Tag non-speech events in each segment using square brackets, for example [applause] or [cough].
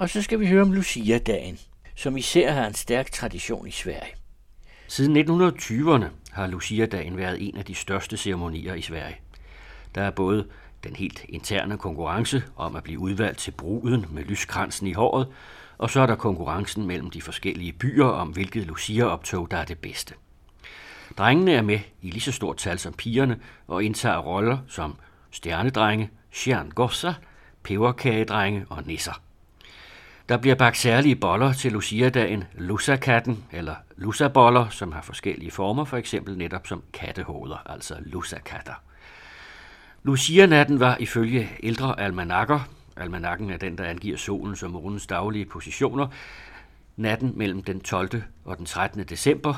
Og så skal vi høre om Lucia-dagen, som især har en stærk tradition i Sverige. Siden 1920'erne har Lucia-dagen været en af de største ceremonier i Sverige. Der er både den helt interne konkurrence om at blive udvalgt til bruden med lyskransen i håret, og så er der konkurrencen mellem de forskellige byer om, hvilket Lucia-optog, der er det bedste. Drengene er med i lige så stort tal som pigerne og indtager roller som stjernedrenge, stjerngosser, peberkagedrenge og nisser. Der bliver bagt særlige boller til Lucia-dagen, lusakatten eller lusaboller, som har forskellige former, for eksempel netop som kattehoveder, altså lusakatter. Lucia-natten var ifølge ældre almanakker, almanakken er den, der angiver solen som månens daglige positioner, natten mellem den 12. og den 13. december.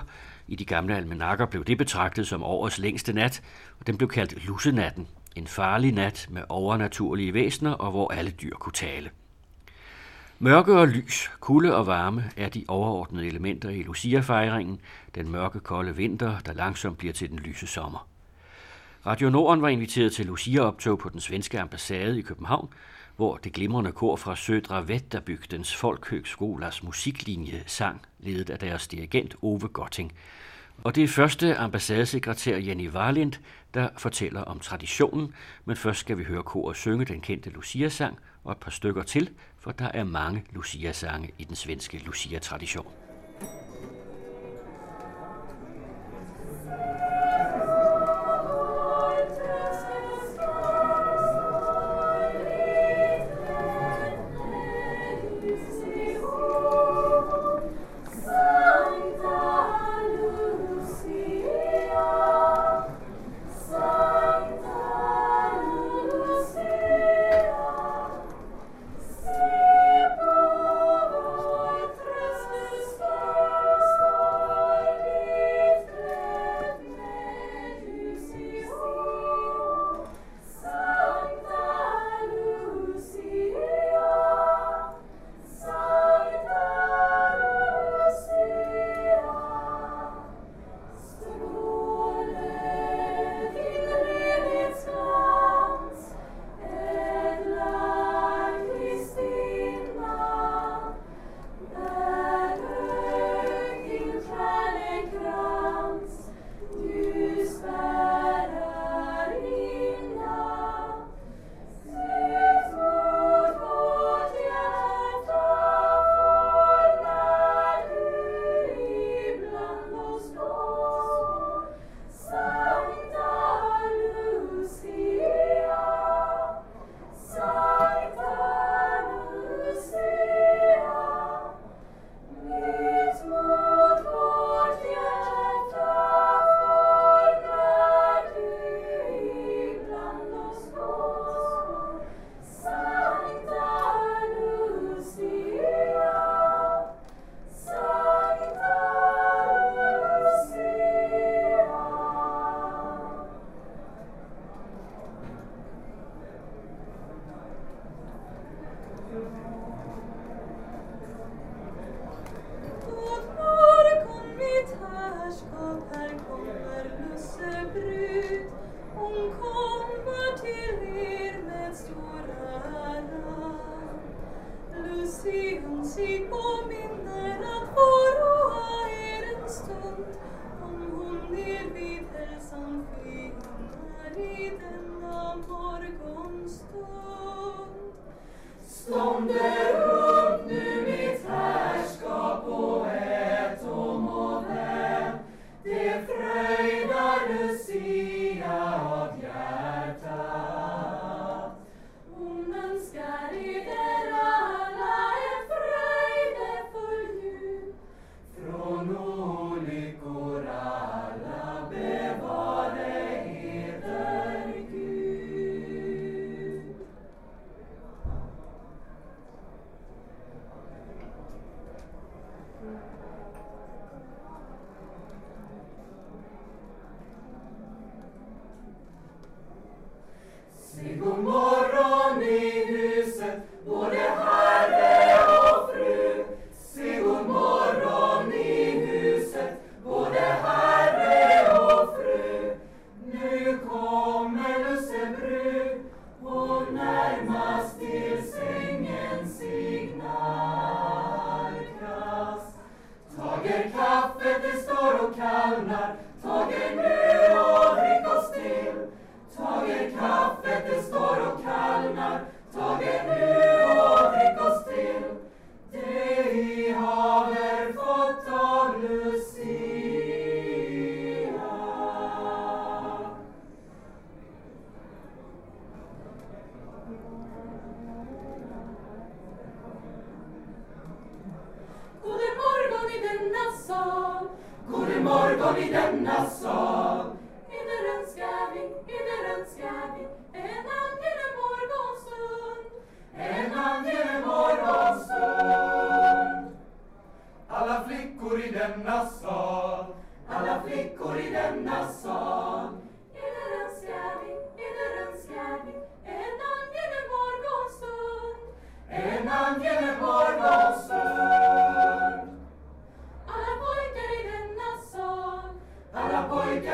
I de gamle almanakker blev det betragtet som årets længste nat, og den blev kaldt lusenatten, en farlig nat med overnaturlige væsener og hvor alle dyr kunne tale. Mørke og lys, kulde og varme er de overordnede elementer i Lucia-fejringen, den mørke kolde vinter, der langsomt bliver til den lyse sommer. Radio Norden var inviteret til Lucia-optog på den svenske ambassade i København, hvor det glimrende kor fra Södra Vetterbygdens Folkhögskolas musiklinje sang, ledet af deres dirigent Ove Gotting. Og det er første ambassadesekretær Jenny Varlind, der fortæller om traditionen, men først skal vi høre koret synge den kendte Lucia-sang og et par stykker til, for der er mange Lucia-sange i den svenske Lucia-tradition. Sonde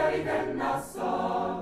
Freudenasser.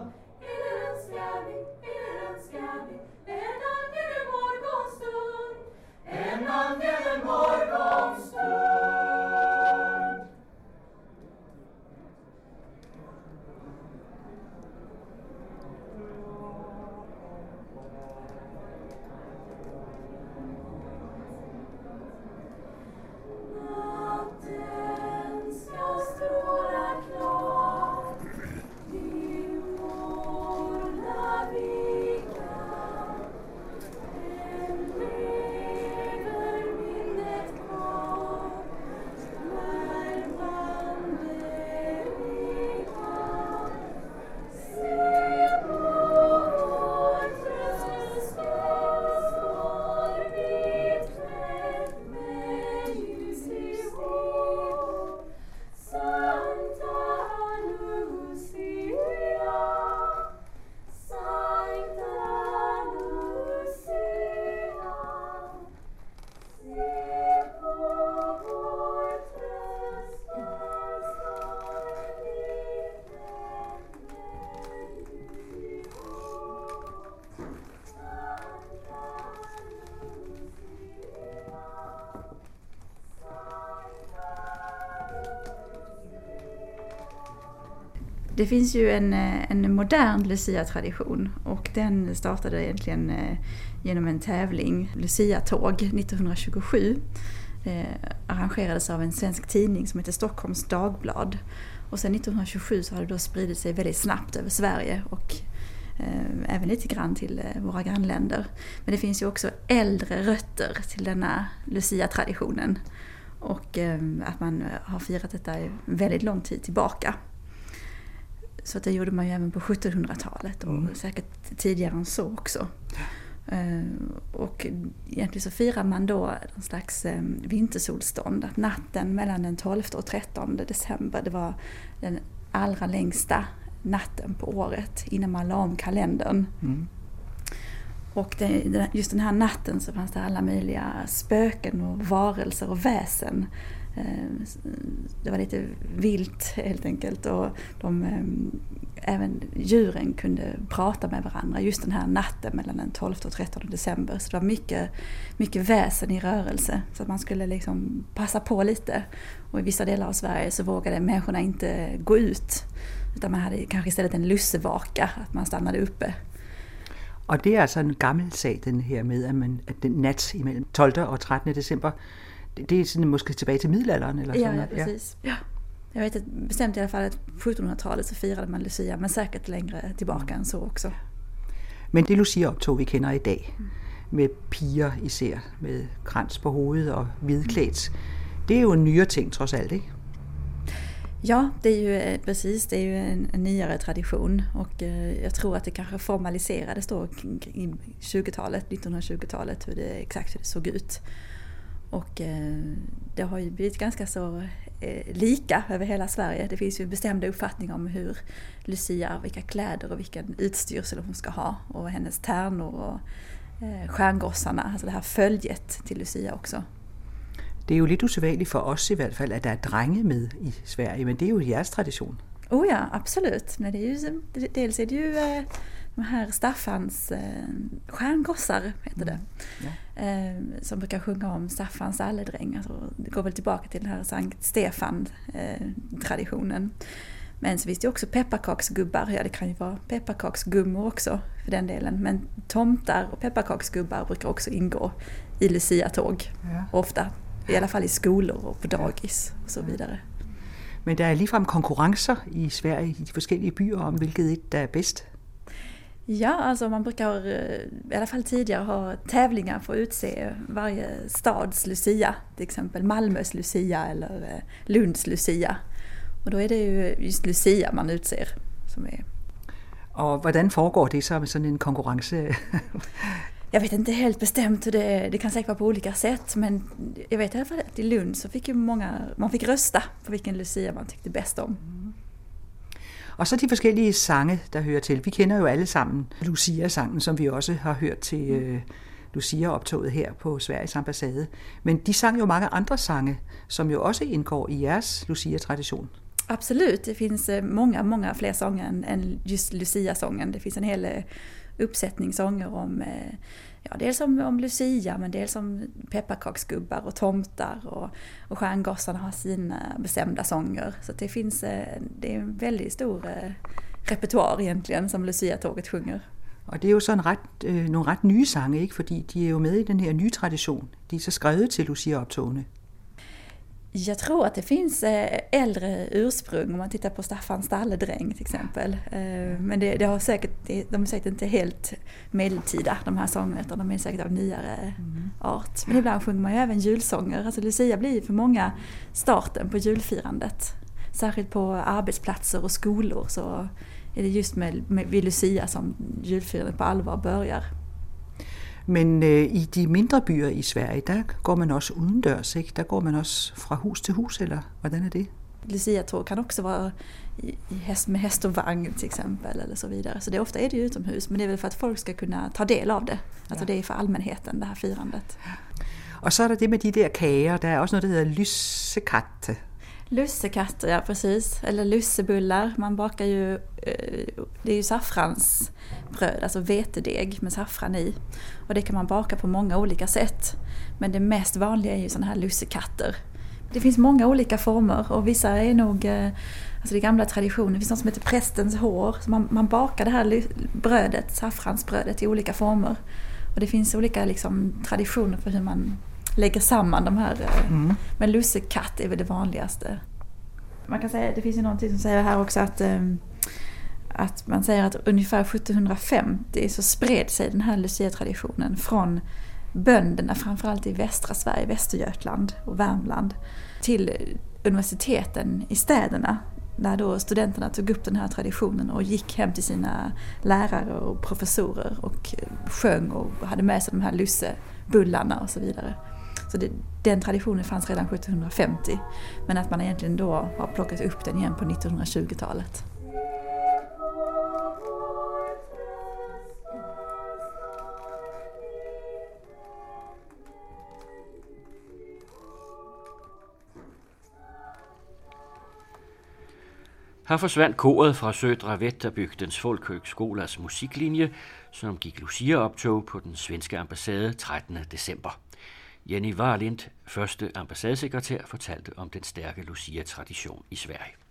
Det finns ju en, eh, en modern Lucia-tradition och den startade egentligen eh, genom en tävling, Lucia-tåg 1927. Det eh, arrangerades av en svensk tidning som heter Stockholms Dagblad. Och sen 1927 så har det då spridit sig väldigt snabbt över Sverige och eh, även lite grann till våra grannländer. Men det finns ju också äldre rötter till denna Lucia-traditionen. Och eh, att man har firat detta väldigt lång tid tillbaka. Så att det gjorde man ju även på 1700-talet och Mm. säkert tidigare än så också. Eh, Och egentligen så firar man då en slags eh, vintersolstånd. Att natten mellan den 12 och 13 december, det var den allra längsta natten på året innan man la om kalendern. Mm. Och det, just den här natten så fanns det alla möjliga spöken och varelser och väsen. Ehm, det var lite vilt helt enkelt och de, ehm, även djuren kunde prata med varandra just den här natten mellan den 12 och 13 december. Så det var mycket, mycket väsen i rörelse så att man skulle liksom passa på lite. Och i vissa delar av Sverige så vågade människorna inte gå ut utan man hade kanske istället en lussevaka, att man stannade uppe. Och det är alltså en gammal sak, den här med, att, man, at den 12. och 13. december, det, er sådan måske tilbage til middelalderen eller Ja, sådan ja, precis. Ja. Jag vet att bestämt i alla fall att på 1700-talet så firade man Lucia, men säkert längre tillbaka än så också. Men det Lucia-optog, vi kender i dag, med piger især, med krans på hovedet og hvidklædt, det er jo en nyere ting trods alt, ikke? Ja, det är ju precis, det är ju en, en nyare tradition och eh, jag tror att det kanske formaliserades då i 20-talet, 1920-talet, hur det, exakt hur det såg ut. Och eh, det har ju blivit ganska så eh, lika över hela Sverige. Det finns ju bestämda uppfattningar om hur Lucia, vilka kläder och vilken utstyrsel hon ska ha och hennes tärnor och eh, stjärngossarna, alltså det här följet till Lucia också. Det er jo lidt usædvanligt for os i hvert fald, at der er drenge med i Sverige, men det er jo jeres tradition. Oh ja, absolut. Men det är ju, dels är det ju de här Staffans stjärngossar, heter det. Ja. Eh, som brukar sjunga om Staffans alledräng. Alltså, det går väl tillbaka till den här Sankt Stefan-traditionen. Men så finns det också pepparkaksgubbar. Ja, det kan ju vara pepparkaksgummor också för den delen. Men tomtar och pepparkaksgubbar brukar också ingå i Lucia-tåg. Ja. Ofta. I alla fall i skolor och på dagis och så vidare. Men der er ligefrem konkurrencer i Sverige, i de forskellige byer, om hvilket et, der er bedst. Ja, alltså man brukar eh, i alla fall tidigare ha tävlingar för att utse varje stads Lucia. Till exempel Malmös Lucia eller eh, Lunds Lucia. Och då är det ju just Lucia man utser som är Och hvordan foregår det så med sådan en konkurrence? [laughs] Jag vet inte helt bestämt hur det Det kan säkert vara på olika sätt men jag vet i alla fall att i Lund så fick ju många, man fick rösta på vilken Lucia man tyckte bäst om. Og så de forskellige sange, der hører til. Vi kender jo alle sammen Lucia-sangen, som vi også har hørt til øh, Lucia-optoget her på Sveriges ambassade. Men de sang jo mange andre sange, som jo også indgår i jeres Lucia-tradition. Absolut, det finns eh, många, många fler sånger än- än just Lucia-sången. Det finns en hel eh, uppsättning sånger om, eh, ja, dels om, om Lucia men dels om pepparkaksgubbar och tomtar och, och stjärngossarna har sina bestämda sånger. Så det finns, eh, det är en väldigt stor eh, repertoar egentligen som Lucia-tåget sjunger. Og det er jo sådan ret, øh, nogle ret nye sange, ikke? fordi de er jo med i den her nye tradition. De er så skrevet til Lucia-optogene. Jag tror att det finns eh, äldre ursprung om man tittar på Staffan Stalledräng till exempel. Eh, Men det, det har säkert, de är säkert inte helt medeltida de här sångerna utan de är säkert av nyare art. Men ibland sjunger man ju även julsånger. Alltså Lucia blir ju för många starten på julfirandet. Särskilt på arbetsplatser och skolor så är det just med, med vid Lucia som julfirandet på allvar börjar. Men øh, i de mindre byer i Sverige, der går man også udendørs, ikke? Der går man også fra hus til hus, eller hvordan er det? Lucia-tåg kan också vara i, häst, med häst och vagn till exempel eller så vidare. Så det, ofta är det ju utomhus men det är väl för att folk ska kunna ta del av det. Alltså Ja. det är för allmänheten det här firandet. Og så er der det med de der kager. Der er også noget, der hedder lyssekatte. Lussekatter, ja precis. Eller lussebullar. Man bakar ju, eh, det är ju saffransbröd, alltså vetedeg med saffran i. Och det kan man baka på många olika sätt. Men det mest vanliga är ju sådana här lussekatter. Det finns många olika former och vissa är nog, eh, alltså det är gamla traditioner, det finns något som heter prästens hår. Så man, man bakar det här brödet, saffransbrödet i olika former. Och det finns olika liksom, traditioner för hur man lägger samman de här. eh, Men lussekatt är väl det vanligaste. Man kan säga, det finns ju någonting som säger här också att, eh, att man säger att ungefär 1750 så spred sig den här Lucia-traditionen från bönderna, framförallt i västra Sverige, Västergötland och Värmland, till universiteten i städerna. Där då studenterna tog upp den här traditionen och gick hem till sina lärare och professorer och sjöng och hade med sig de här lussebullarna och så vidare. Så det, den traditionen fanns redan 1750 men att man egentligen då har plockat upp den igen på 1920-talet. Her forsvandt koret fra Södra Vätterbygdens Folkhögskolas musiklinje, som gik Lucia-optog på den svenske ambassade 13. december. Jenny Warlind, første ambassadesekretær, fortalte om den stærke Lucia-tradition i Sverige.